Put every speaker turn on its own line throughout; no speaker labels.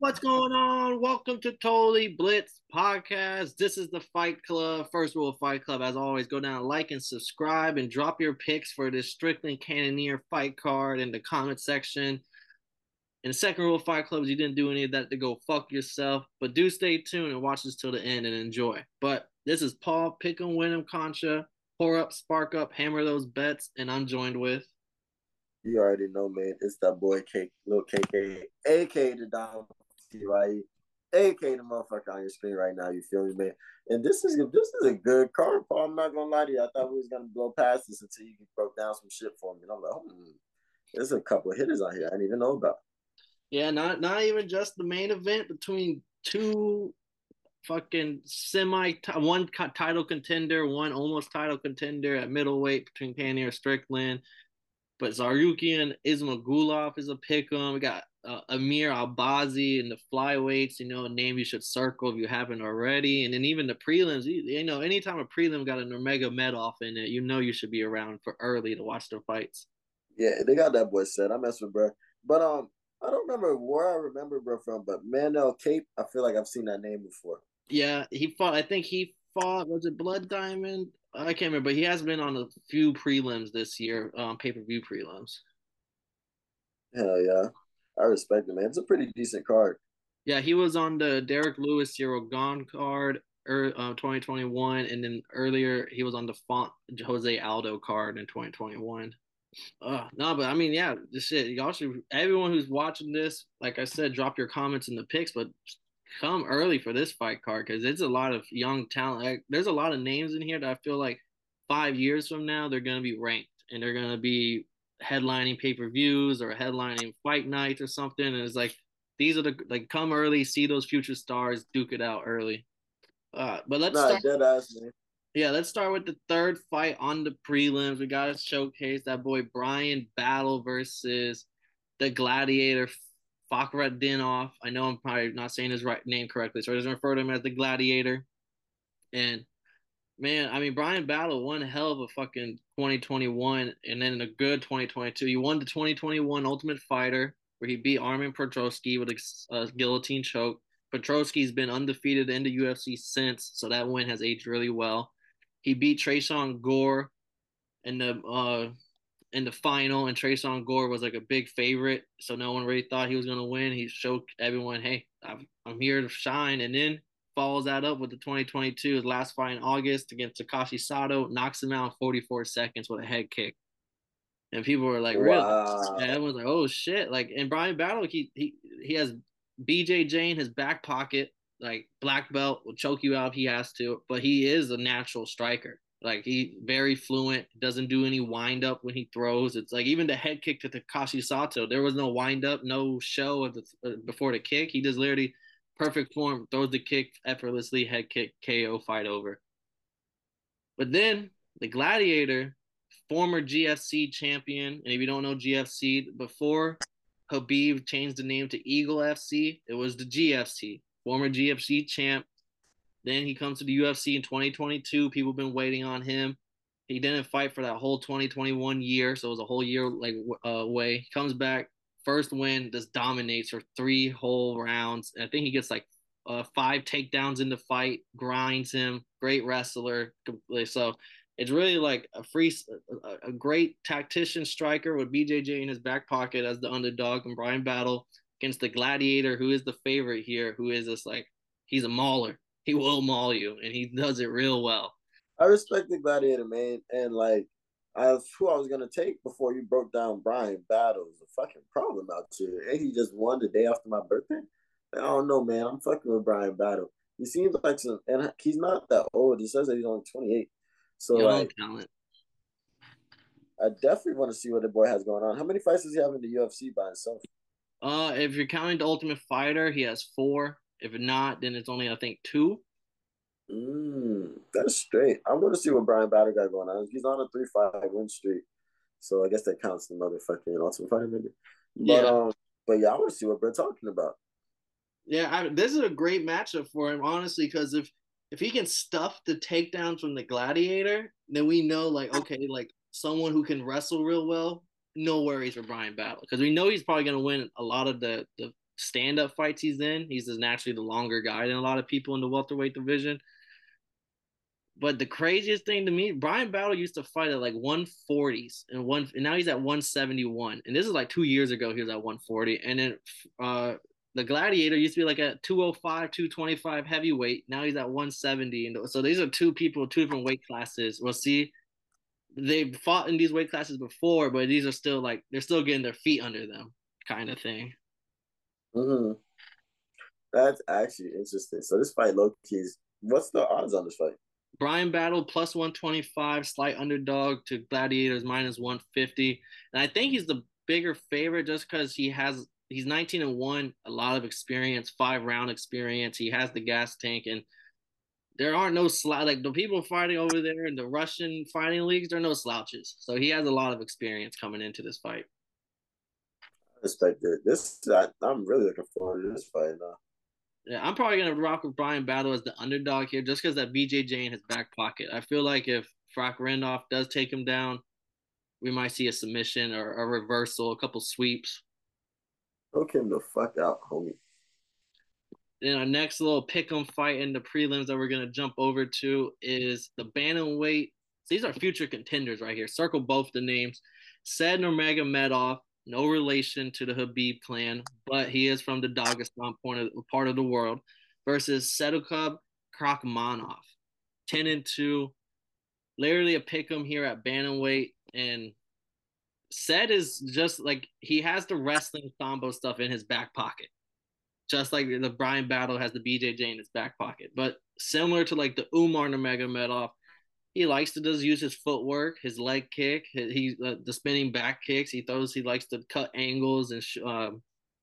What's going on? Welcome to Totally Blitz Podcast. This is the Fight Club. First rule of Fight Club, as always, go down, like, and subscribe, and drop your picks for this Strickland Cannonier fight card in the comment section. And the second rule of Fight Club is you didn't do any of that to go fuck yourself, but do stay tuned and watch this till the end and enjoy. But this is Paul Pick 'em, win 'em, Concha. Pour up, spark up, hammer those bets, and I'm joined with.
You already know, man. It's that boy K, little KK, aka the Dom right? AK the motherfucker on your screen right now. You feel me, man? And this is this is a good card, Paul. I'm not gonna lie to you. I thought we was gonna blow past this until you broke down some shit for me. And I'm like, hmm, there's a couple of hitters out here I didn't even know about.
Yeah, not not even just the main event between two fucking semi one title contender, one almost title contender at middleweight between Cannonier Strickland. But Tsarukyan Ismagulov is a pick 'em. We got uh, Amir Albazi in the flyweights, you know, a name you should circle if you haven't already. And then even the prelims, you, you know, anytime a prelim got an Omega Med in it, you know you should be around for early to watch their fights.
Yeah, they got that boy set. I mess with bro. But um, I don't remember where I remember bro from, but Manel Kape, I feel like I've seen that name before.
Yeah, he fought. I think he fought. Was it Blood Diamond? I can't remember, but he has been on a few prelims this year, um, pay per view prelims.
Hell yeah. I respect it, man. It's a pretty decent card.
Yeah, he was on the Derrick Lewis Ciryl Gane card, er, uh, 2021, and then earlier he was on the Font Jose Aldo card in 2021. Uh, no, but I mean, yeah, this shit. Y'all should. Everyone who's watching this, like I said, drop your comments in the picks, but come early for this fight card because it's a lot of young talent. Like, there's a lot of names in here that I feel like five years from now they're gonna be ranked and they're gonna be headlining pay per views or headlining fight nights or something. And it's like these are the like come early, see those future stars, duke it out early. Uh, but let's
nah,
start.
Ass,
yeah, let's start with the third fight on the prelims. We got to showcase that boy Bryan Battle versus the Gladiator Fakhretdinov. I know I'm probably not saying his right name correctly, so I just refer to him as the Gladiator. And man, I mean Bryan Battle one hell of a fucking 2021 and then a good 2022. He won the 2021 Ultimate Fighter where he beat Armin Petroski with a, guillotine choke. Petroski's been undefeated in the UFC since, so that win has aged really well. He beat Tresean Gore in the uh in the final, and Tresean Gore was like a big favorite, so no one really thought he was gonna win. He showed everyone, hey, I'm, I'm here to shine, and then follows that up with the 2022 his last fight in August against Takashi Sato, knocks him out in 44 seconds with a head kick. And people were like, really? Wow. And everyone's like, oh shit. Like in Bryan Battle, he he he has BJJ in his back pocket, like black belt will choke you out if he has to, but he is a natural striker. Like he very fluent, doesn't do any wind up when he throws. It's like even the head kick to Takashi Sato, there was no wind up, no show of the, uh, before the kick. He just literally perfect form, throws the kick effortlessly, head kick, KO, fight over. But then the Gladiator, former GFC champion, and if you don't know GFC, before Khabib changed the name to Eagle FC, it was the GFC, former GFC champ. Then he comes to the UFC in 2022. People have been waiting on him. He didn't fight for that whole 2021 year, so it was a whole year like uh, away. He comes back, first win, just dominates for three whole rounds. And I think he gets like uh, five takedowns in the fight, grinds him. Great wrestler. So it's really like a free, a, great tactician striker with BJJ in his back pocket as the underdog and Brian Battle against the Gladiator, who is the favorite here, who is just like he's a mauler. He will maul you, and he does it real well.
I respect the Gladiator, man, and like I was who I was gonna take before you broke down Bryan Battles. A fucking problem out here. And he just won the day after my birthday. I don't know, man. I'm fucking with Bryan Battle. He seems like some, and he's not that old. He says that he's only 28. So Young like, talent. I definitely want to see what the boy has going on. How many fights does he have in the UFC by himself?
Uh, if you're counting the Ultimate Fighter, he has four. If not, then it's only I think two.
Mm, that's straight. I'm going to see what Bryan Battle got going on. He's on a three five win streak, so I guess that counts the motherfucking ultimate fighter maybe. But yeah. um, but yeah, I want to see what we're talking about.
Yeah, I, this is a great matchup for him, honestly, because if if he can stuff the takedowns from the gladiator, then we know like okay, like someone who can wrestle real well. No worries for Bryan Battle because we know he's probably going to win a lot of the the stand up fights he's in. He's just naturally the longer guy than a lot of people in the welterweight division. But the craziest thing to me, Bryan Battle used to fight at like 140s and one, and now he's at 171. And this is like two years ago. He was at 140, and then uh, the Gladiator used to be like at 205, 225 heavyweight. Now he's at 170, and so these are two people, two different weight classes. We'll see. They've fought in these weight classes before, but these are still like they're still getting their feet under them, kind of thing.
Mm-hmm. That's actually interesting. So this fight, low keys. What's the odds on this fight?
Bryan Battle plus 125, slight underdog to Gladiators minus 150. And I think he's the bigger favorite just because he has he's 19 and 1, a lot of experience, five round experience. He has the gas tank and there aren't no slouch like the people fighting over there in the Russian fighting leagues, there are no slouches. So he has a lot of experience coming into this fight.
I respect it. This I, am really looking forward to this fight now.
Yeah, I'm probably gonna rock with Bryan Battle as the underdog here, just because that BJJ in his back pocket. I feel like if Brock Randolph does take him down, we might see a submission or a reversal, a couple sweeps.
Choke him the fuck out, homie.
Then our next little pick 'em fight in the prelims that we're gonna jump over to is the bantamweight. These are future contenders right here. Circle both the names. Said Nurmagomedov no relation to the Khabib clan, but he is from the Dagestan point of, part of the world, versus Saidyokub Kakhramonov. 10 and 2. Literally a pick 'em here at Bantamweight. And Sed is just like he has the wrestling combo stuff in his back pocket. Just like the Bryan Battle has the BJJ in his back pocket. But similar to like the Umar Nurmagomedov, he likes to just use his footwork, his leg kick, he uh, the spinning back kicks. He throws. He likes to cut angles and uh,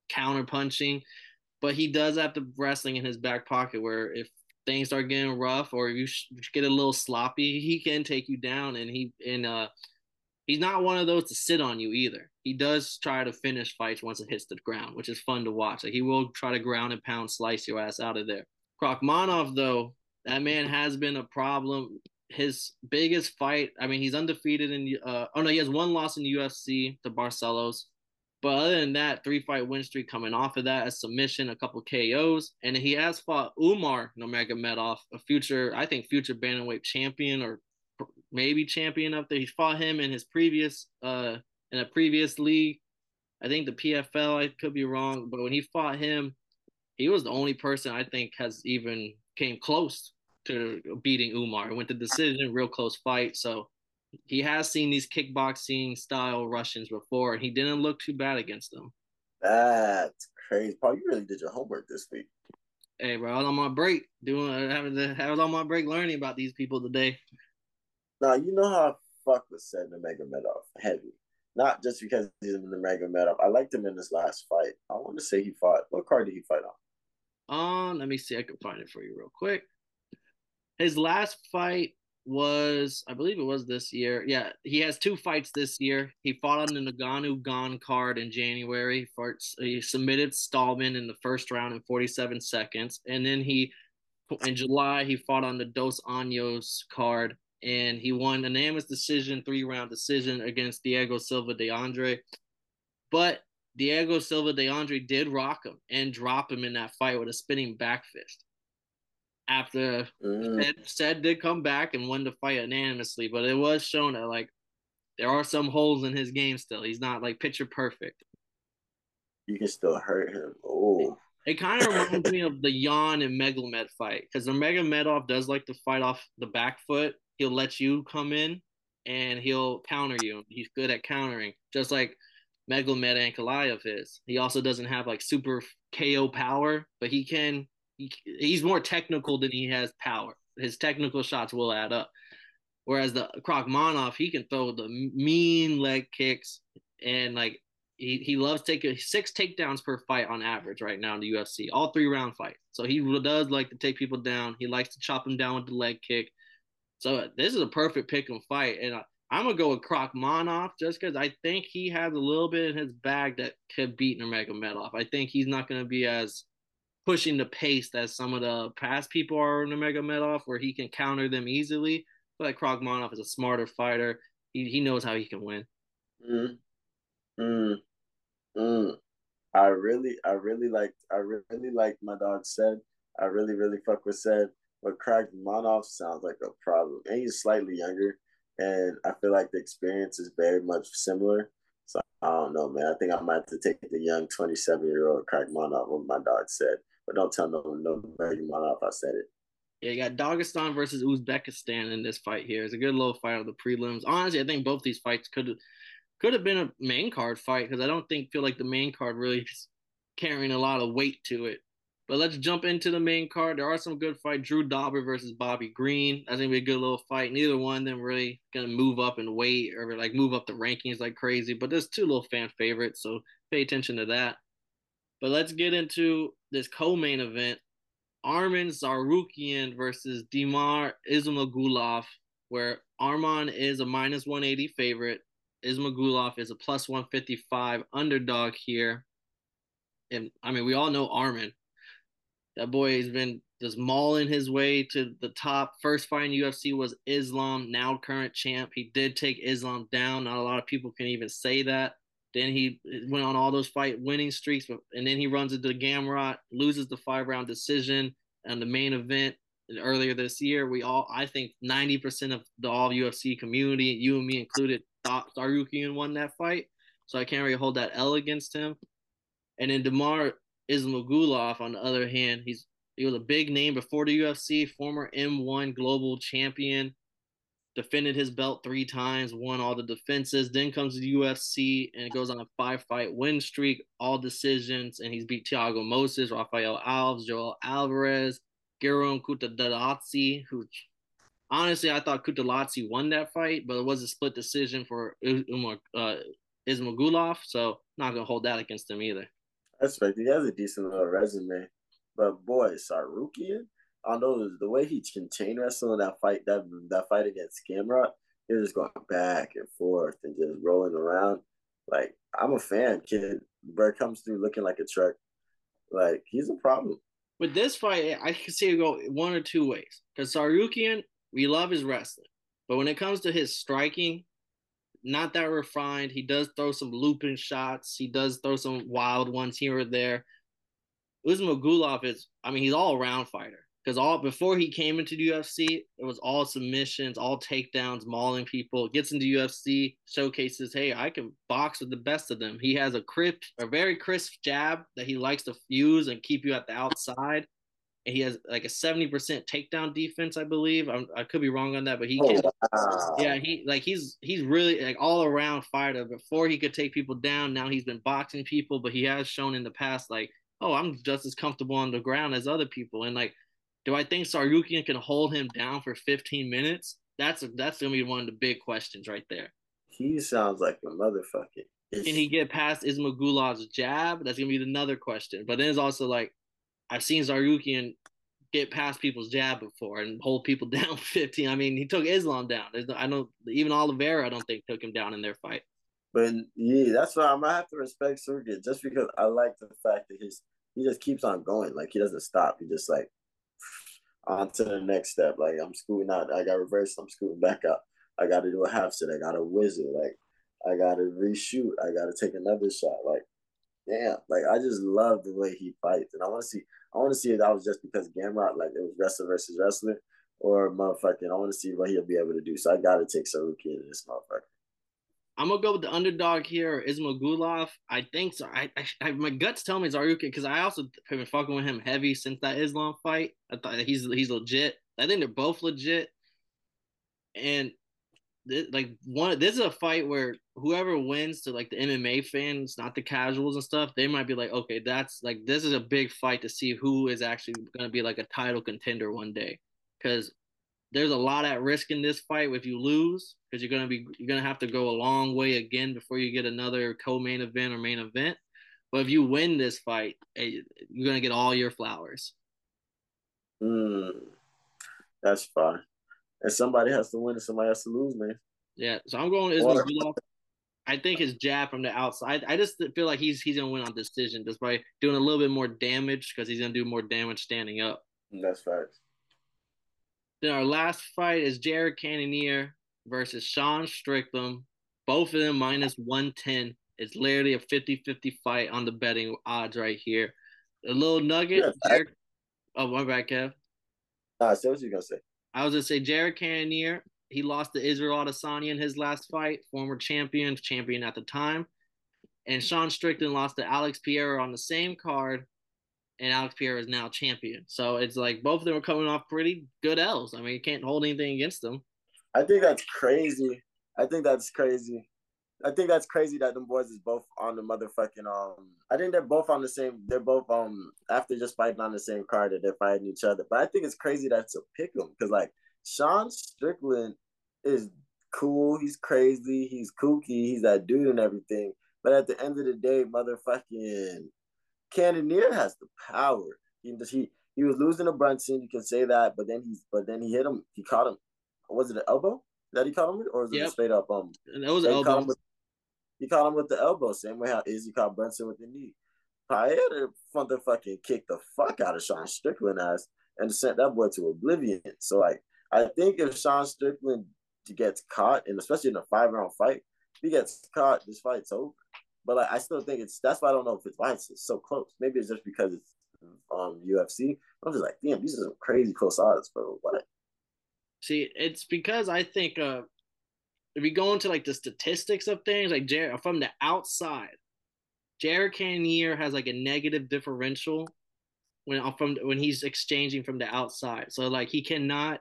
counter punching, but he does have the wrestling in his back pocket. Where if things start getting rough or you get a little sloppy, he can take you down. And he and uh, he's not one of those to sit on you either. He does try to finish fights once it hits the ground, which is fun to watch. Like he will try to ground and pound, slice your ass out of there. Kakhramonov, though, that man has been a problem his biggest fight. I mean, he's undefeated in. Uh, oh no, he has one loss in UFC to Barcelos. But other than that, three fight win streak coming off of that, a submission, a couple KOs, and he has fought Umar Nurmagomedov, a future, I think, future bantamweight champion or maybe champion up there. He fought him in his previous, uh, in a previous league. I think the PFL. I could be wrong, but when he fought him, he was the only person I think has even came close to beating Umar. It went to decision, real close fight. So he has seen these kickboxing style Russians before, and he didn't look too bad against them.
That's crazy, Paul. You really did your homework this week.
Hey, bro, I was on my break doing. Having to, I was on my break learning about these people today.
Now you know how I fuck with Said Nurmagomedov heavy. Not just because he's in the Nurmagomedov. I liked him in his last fight. I want to say he fought. What card did he fight
on? Um, let me see. I can find it for you real quick. His last fight was, I believe it was this year. Yeah, he has two fights this year. He fought on the Ngannou Gane card in January. He submitted Stamann in the first round in 47 seconds. And then he, in July, he fought on the Dos Anjos card and he won an unanimous decision, three round decision against Diego Silva de Andrade. But Diego Silva de Andrade did rock him and drop him in that fight with a spinning back fist after mm. Said, Said did come back and won the fight unanimously, but it was shown that like there are some holes in his game still. He's not like picture perfect.
You can still hurt him. Oh.
It, it kind of reminds me of the Yan and Megamed fight because the Megomedov does like to fight off the back foot. He'll let you come in and he'll counter you. He's good at countering, just like Magomed Ankalaev is. He also doesn't have like super KO power, but he can he's more technical than he has power. His technical shots will add up. Whereas the Kakhramonov, he can throw the mean leg kicks and like he, he loves taking six takedowns per fight on average right now in the UFC, all three round fights. So he does like to take people down. He likes to chop them down with the leg kick. So this is a perfect pick and fight. And I, I'm gonna go with Kakhramonov just because I think he has a little bit in his bag that could beat Nurmagomedov. I think he's not gonna be as pushing the pace that some of the past people are in the Megomedov, where he can counter them easily. But like Kakhramonov is a smarter fighter. He he knows how he can win.
Mm. Mm. Mm. I really, I really like, I really like my dog said. I really, really fuck with said. But Manov sounds like a problem, and he's slightly younger, and I feel like the experience is very much similar. So I don't know, man. I think I might have to take the young 27 year old Manov. what my dog said. But don't tell no no Manov I said it.
Yeah, you got Dagestan versus Uzbekistan in this fight here. It's a good little fight of the prelims. Honestly, I think both these fights could could have been a main card fight because I don't think feel like the main card really is carrying a lot of weight to it. But let's jump into the main card. There are some good fights. Drew Dober versus Bobby Green. That's gonna be a good little fight. Neither one of them really gonna move up in weight or like move up the rankings like crazy. But there's two little fan favorites, so pay attention to that. But let's get into this co-main event. Arman Tsarukyan versus Damir Ismagulov, where Arman is a minus 180 favorite. Ismagulov is a plus 155 underdog here. And I mean, we all know Arman. That boy has been just mauling his way to the top. First fight in UFC was Islam, now current champ. He did take Islam down. Not a lot of people can even say that. Then he eh, went on all those fight winning streaks, and then he runs into Gamrot, loses the five round decision and the main event earlier this year. We all, I think, ninety percent of the all UFC community, you and me included, thought Tsarukyan won that fight. So I can't really hold that L against him. And then Damir Ismagulov, on the other hand, he's he was a big name before the UFC, former M1 global champion, defended his belt three times, won all the defenses. Then comes the UFC and it goes on a five fight win streak, all decisions, and he's beat Thiago Moisés, Rafael Alves, Joel Alvarez, Guram Kutateladze, who honestly I thought Kutateladze won that fight, but it was a split decision for Umar, uh, Ismagulov, so not gonna hold that against him either.
That's right. He has a decent little resume, but boy, Tsarukyan I know the way he can chain wrestle in that fight, that that fight against Gamrot, he was just going back and forth and just rolling around. Like I'm a fan, kid. Bird comes through looking like a truck. Like he's a problem.
With this fight, I can see it go one or two ways. Because Tsarukyan, we love his wrestling, but when it comes to his striking, not that refined. He does throw some looping shots. He does throw some wild ones here or there. Ismagulov is, I mean, he's all around fighter because all before he came into the UFC, it was all submissions, all takedowns, mauling people. Gets into UFC, showcases, hey, I can box with the best of them. He has a crisp, a very crisp jab that he likes to use and keep you at the outside. And he has like a seventy percent takedown defense, I believe. I'm, i could be wrong on that, but he oh, can. Wow. Yeah, he like he's he's really like all around fighter. Before he could take people down, now he's been boxing people, but he has shown in the past like, oh, I'm just as comfortable on the ground as other people, and like do I think Tsarukyan can hold him down for 15 minutes? That's a, that's gonna be one of the big questions right there.
He sounds like a motherfucker.
Can he get past Ismagulov's jab? That's gonna be another question. But then it's also like I've seen Tsarukyan get past people's jab before and hold people down 15. I mean, he took Islam down. I know even Oliveira, I don't think took him down in their fight.
But yeah, that's why I'm gonna have to respect Tsarukyan just because I like the fact that he's he just keeps on going. Like he doesn't stop. He just like on to the next step. Like I'm scooting out. I got reversed. I'm scooting back up. I got to do a half set. I got to wizard. Like I got to reshoot. I got to take another shot. Like damn. Like I just love the way he fights, and I want to see. I want to see if that was just because Gamrot, like it was wrestler versus wrestler, or motherfucking. I want to see what he'll be able to do. So I got to take Tsarukyan this motherfucker.
I'm gonna go with the underdog here, Ismagulov. I think so. I, I, my guts tell me Tsarukyan because I also have been fucking with him heavy since that Islam fight. I thought he's he's legit. I think they're both legit. And like one, this is a fight where whoever wins to like the MMA fans, not the casuals and stuff, they might be like, okay, that's like this is a big fight to see who is actually gonna be like a title contender one day. Because there's a lot at risk in this fight if you lose because you're gonna be you're gonna have to go a long way again before you get another co-main event or main event. But if you win this fight, eh, you're gonna get all your flowers.
Mm, that's fine. And somebody has to win and somebody has to lose, man.
Yeah, so I'm going Islam I think his jab from the outside. I just feel like he's he's gonna win on decision just by doing a little bit more damage because he's gonna do more damage standing up.
That's facts.
Then our last fight is Jared Cannonier versus Sean Strickland. Both of them minus 110. It's literally a 50-50 fight on the betting odds right here. A little nugget. Yeah, Jared, oh, my bad, Kev.
Uh, say what you gonna say.
I was gonna say Jared Cannonier. He lost to Israel Adesanya in his last fight, former champion, champion at the time. And Sean Strickland lost to Alex Pereira on the same card, and Alex Pereira is now champion. So it's like both of them are coming off pretty good L's. I mean, you can't hold anything against them.
I think that's crazy. I think that's crazy. I think that's crazy that them boys is both on the motherfucking um. I think they're both on the same. They're both um after just fighting on the same card that they're fighting each other. But I think it's crazy that's a them because like Sean Strickland is cool. He's crazy. He's kooky. He's that dude and everything. But at the end of the day, motherfucking Cannonier has the power. He he he was losing to Brunson. You can say that, but then he's but then he hit him. He caught him. Was it an elbow that he caught him with, or was it yep. straight up um?
And it was elbow.
He caught him with the elbow, same way how Izzy caught Brunson with the knee. Paeta front the fucking kicked the fuck out of Sean Strickland ass and sent that boy to oblivion. So like I think if Sean Strickland gets caught, and especially in a five round fight, if he gets caught, this fight's over. But like I still think it's that's why I don't know if it's why it's so close. Maybe it's just because it's um UFC. I'm just like, damn, these are some crazy close odds, bro. What?
See, it's because I think uh if you go into like the statistics of things, like Jared from the outside, Jared Cannonier has like a negative differential when uh, from when he's exchanging from the outside. So like he cannot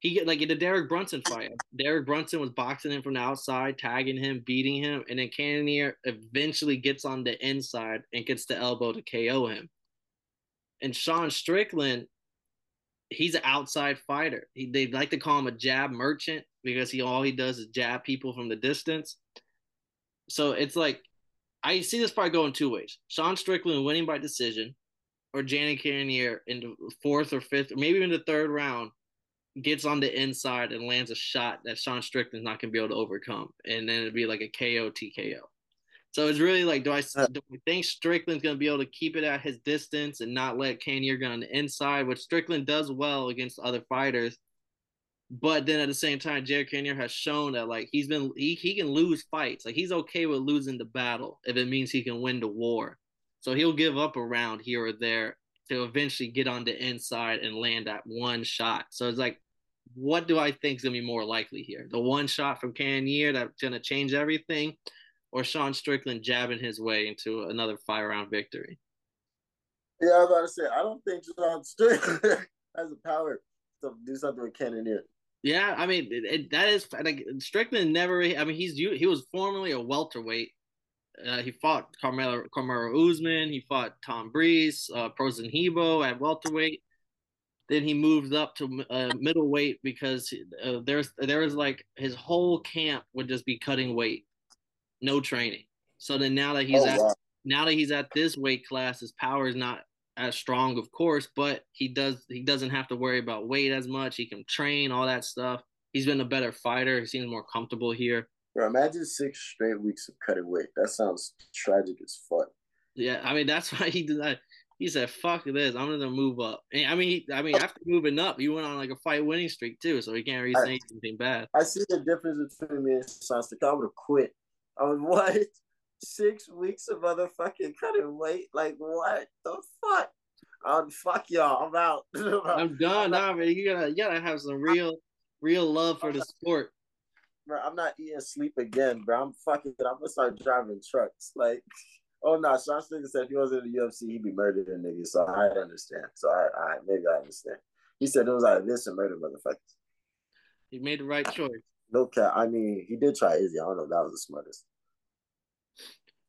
he get like in the Derek Brunson fight. Derek Brunson was boxing him from the outside, tagging him, beating him, and then Cannonier eventually gets on the inside and gets the elbow to KO him. And Sean Strickland, he's an outside fighter. He, they like to call him a jab merchant because he all he does is jab people from the distance. So it's like I see this probably going two ways: Sean Strickland winning by decision, or Jared Cannonier in the fourth or fifth, or maybe even the third round, gets on the inside and lands a shot that Sean Strickland's not gonna be able to overcome, and then it'd be like a KO TKO. So it's really like, do I, uh. do I think Strickland's gonna be able to keep it at his distance and not let Cannonier get on the inside, which Strickland does well against other fighters. But then at the same time, Jared Cannonier has shown that like he's been he, he can lose fights. Like he's okay with losing the battle if it means he can win the war. So he'll give up a round here or there to eventually get on the inside and land that one shot. So it's like, what do I think is gonna be more likely here? The one shot from Cannonier that's gonna change everything, or Sean Strickland jabbing his way into another five round victory?
Yeah, I was about to say I don't think Sean Strickland has the power to do something with Cannonier.
Yeah, I mean it, it, that is like Strickland never. I mean he's he was formerly a welterweight. Uh, he fought Carmelo Kamaru Usman. He fought Tom Breese, uh, Ponzinibbio at welterweight. Then he moved up to uh, middleweight because uh, there's there was like his whole camp would just be cutting weight, no training. So then now that he's oh, at wow. now that he's at this weight class, his power is not as strong, of course, but he does he doesn't have to worry about weight as much. He can train all that stuff. He's been a better fighter. He seems more comfortable here.
Bro, imagine six straight weeks of cutting weight. That sounds tragic as fuck.
Yeah, I mean that's why he did that. He said, "Fuck this! I'm gonna move up." And, I mean, I mean, after moving up, he went on like a fight winning streak too, so he can't really say anything bad.
I see the difference between me and Sasha. I would have quit. I was what? six weeks of motherfucking cutting weight. Like what the fuck? Um, fuck y'all. I'm out.
I'm done. Nah, man. You gotta you gotta have some real real love for the sport.
Bro, I'm not eating sleep again, bro. I'm fucking. I'm gonna start driving trucks. Like, oh no, Sean Strickland said if he wasn't in the UFC, he'd be murdering niggas. So I understand. So I, I maybe I understand. He said it was like this and murder motherfuckers.
He made the right choice.
No cap. I mean, he did try Izzy. I don't know if that was the smartest.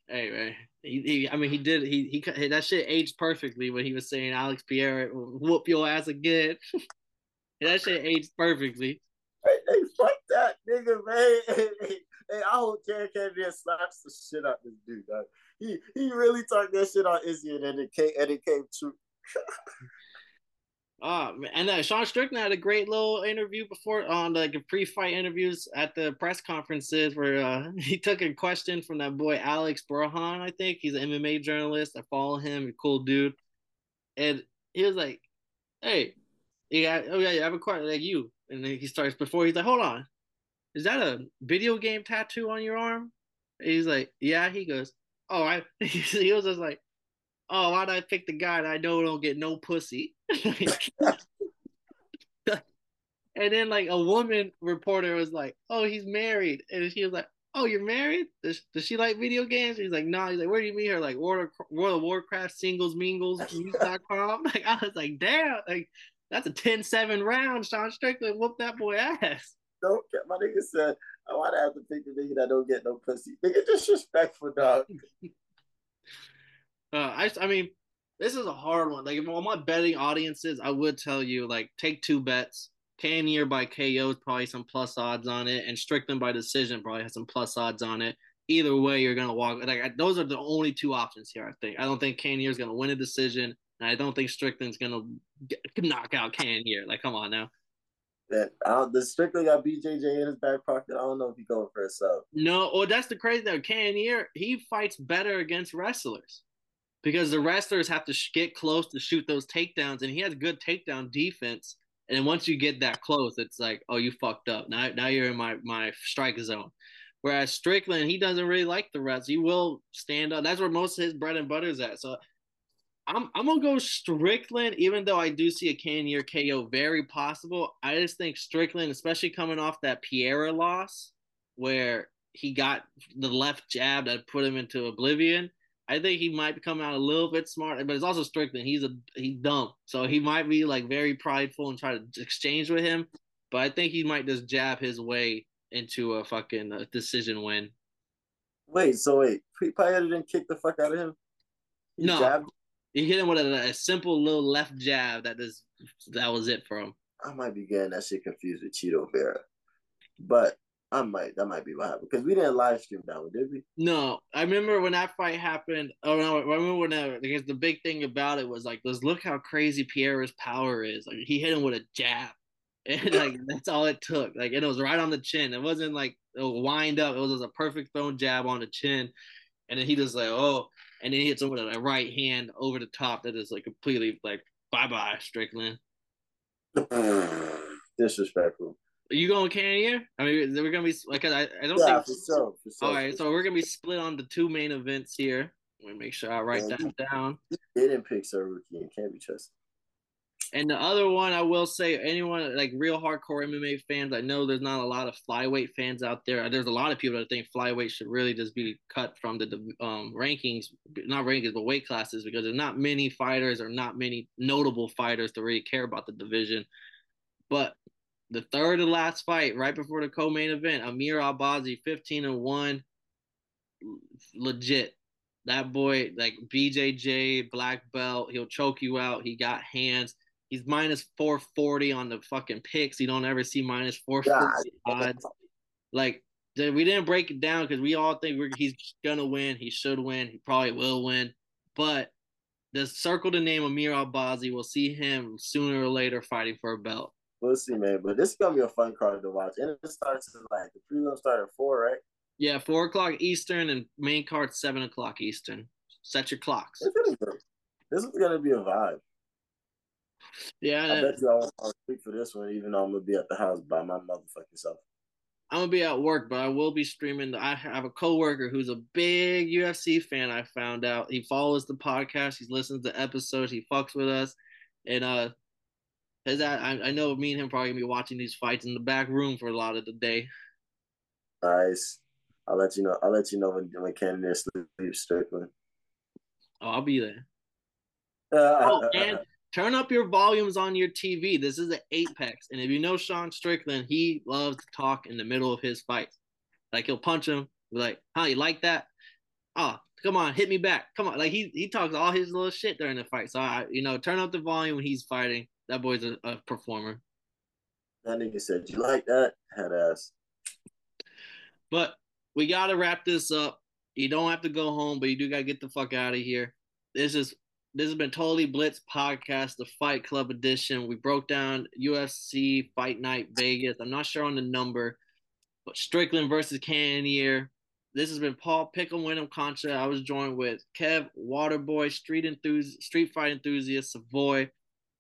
Hey man, he, he, I mean, he did. He, he that shit aged perfectly when he was saying Alex Pereira whoop your ass again. that shit aged perfectly.
Hey, hey, fuck that nigga, man. Hey, hey, hey I hope Jared Kennedy slaps the shit out this dude. Dog. He he really talked that shit on Izzy, and then it came and it came true.
Uh, and uh, Sean Strickland had a great little interview before on like pre-fight interviews at the press conferences where uh, he took a question from that boy Alex Burhan. I think he's an MMA journalist. I follow him, a cool dude, and he was like, "Hey, yeah, oh yeah, I have a question like you." And then he starts before he's like, "Hold on, is that a video game tattoo on your arm?" He's like, yeah. He goes, oh, I. He was just like, oh, why did I pick the guy that I know don't get no pussy? and then like a woman reporter was like, oh, he's married, and she was like, oh, you're married? Does, does she like video games? He's like, no. He's like, where do you meet her? Like World of, World of Warcraft singles mingles com. Like I was like, damn, like that's a 10-7 round. Sean Strickland whooped that boy ass.
Don't get my nigga said, I want to have to pick the nigga that don't get no pussy. Nigga disrespectful, dog.
uh, I, I mean, this is a hard one. Like, if all my betting audiences, I would tell you, like, take two bets. Cannonier by KO is probably some plus odds on it, and Strickland by decision probably has some plus odds on it. Either way, you're gonna walk. Like, those are the only two options here. I think. I don't think Cannonier is gonna win a decision, and I don't think Strickland's gonna get, knock out Cannonier. Like, come on now
that don't, the Strickland got BJJ in his back pocket. I don't know if he's going for a sub.
No, well, that's the crazy thing. Cannonier, he fights better against wrestlers because the wrestlers have to sh- get close to shoot those takedowns, and he has good takedown defense. And then once you get that close, it's like, oh, you fucked up. Now, now you're in my my strike zone. Whereas Strickland, he doesn't really like the rest. He will stand up. That's where most of his bread and butter is at. So I'm I'm gonna go Strickland, even though I do see a Cannonier KO very possible. I just think Strickland, especially coming off that Pereira loss, where he got the left jab that put him into oblivion. I think he might come out a little bit smart, but it's also Strickland. He's a he's dumb, so he might be like very prideful and try to exchange with him. But I think he might just jab his way into a fucking uh, decision win.
Wait, so wait, Pereira didn't kick the fuck out of him?
He no, jabbed? He hit him with a, a, simple little left jab. That is that was it for him.
I might be getting that shit confused with Chito Vera, but I might that might be what happened because we didn't live stream that one, did we?
No, I remember when that fight happened. Oh no, I remember when uh, that, because the big thing about it was like, let's look how crazy Pereira's power is. Like he hit him with a jab, and like that's all it took. Like and it was right on the chin. It wasn't like a wind up. It was just a perfect thrown jab on the chin, and then he just like oh and then he hits with a right hand over the top that is like completely like bye bye Strickland.
Disrespectful.
Are you going Cannonier? I mean, we're gonna be like I, I don't yeah, think. For sure, for sure, all right, so we're gonna be split on the two main events here. Let me make sure I write that down.
They didn't pick Tsarukyan can't be trusted.
And the other one, I will say, anyone like real hardcore MMA fans, I know there's not a lot of flyweight fans out there. There's a lot of people that think flyweight should really just be cut from the um, rankings, not rankings, but weight classes, because there's not many fighters or not many notable fighters to really care about the division. But the third and last fight, right before the co-main event, Amir Albazi, 15 and one, legit. That boy, like BJJ, black belt, he'll choke you out. He got hands He's minus 440 on the fucking picks. You don't ever see minus 440 odds. Like, we didn't break it down because we all think he's gonna win. He should win. He probably will win. But the circle to name Amir Albazi will see him sooner or later fighting for a belt.
We'll see, man. But this is gonna be a fun card to watch. And it starts at like the prelim start at four, right?
Yeah, four o'clock Eastern and main card seven o'clock Eastern. Set your clocks.
This is gonna be a vibe.
Yeah,
I bet you I won't speak for this one, even though I'm gonna be at the house by my motherfucking self.
I'm gonna be at work, but I will be streaming. I have a coworker who's a big UFC fan. I found out he follows the podcast. He listens to episodes. He fucks with us, and uh, his that I, I know me and him probably gonna be watching these fights in the back room for a lot of the day.
Nice. I'll let you know. I'll let you know when when Cannonier sleeps Strickland.
Oh, I'll be there. oh, and turn up your volumes on your TV. This is an apex. And if you know Sean Strickland, he loves to talk in the middle of his fights. Like he'll punch him, like, huh, you like that? Oh, come on, hit me back. Come on. Like he he talks all his little shit during the fight. So I, you know, turn up the volume when he's fighting. That boy's a, a performer.
That nigga said, You like that? Head ass.
But we gotta wrap this up. You don't have to go home, but you do gotta get the fuck out of here. This is this has been Totally Blitz podcast, the Fight Club edition. We broke down UFC Fight Night Vegas. I'm not sure on the number, but Strickland versus Cannonier. This has been Paul Pickle Wyndham Concha. I was joined with Kev Waterboy, street enthusiast, street fight enthusiast, Savoy.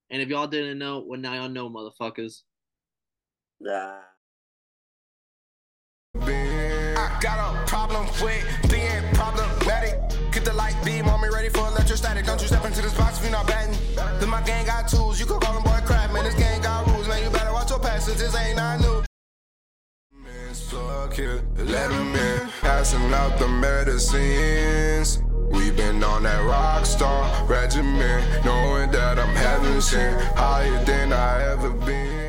And if y'all didn't know, well now y'all know, motherfuckers.
Nah.
got a problem with being problematic. Ready for electrostatic. Don't you step into this box if you're not batting. Then my gang got tools, you could call them boy crap. Man, this gang got rules, man. You better watch your passes, this ain't not new. Plug here, let them in. Passing out the medicines. We've been on that rock star regimen, knowing that I'm heaven sent, higher than I ever been.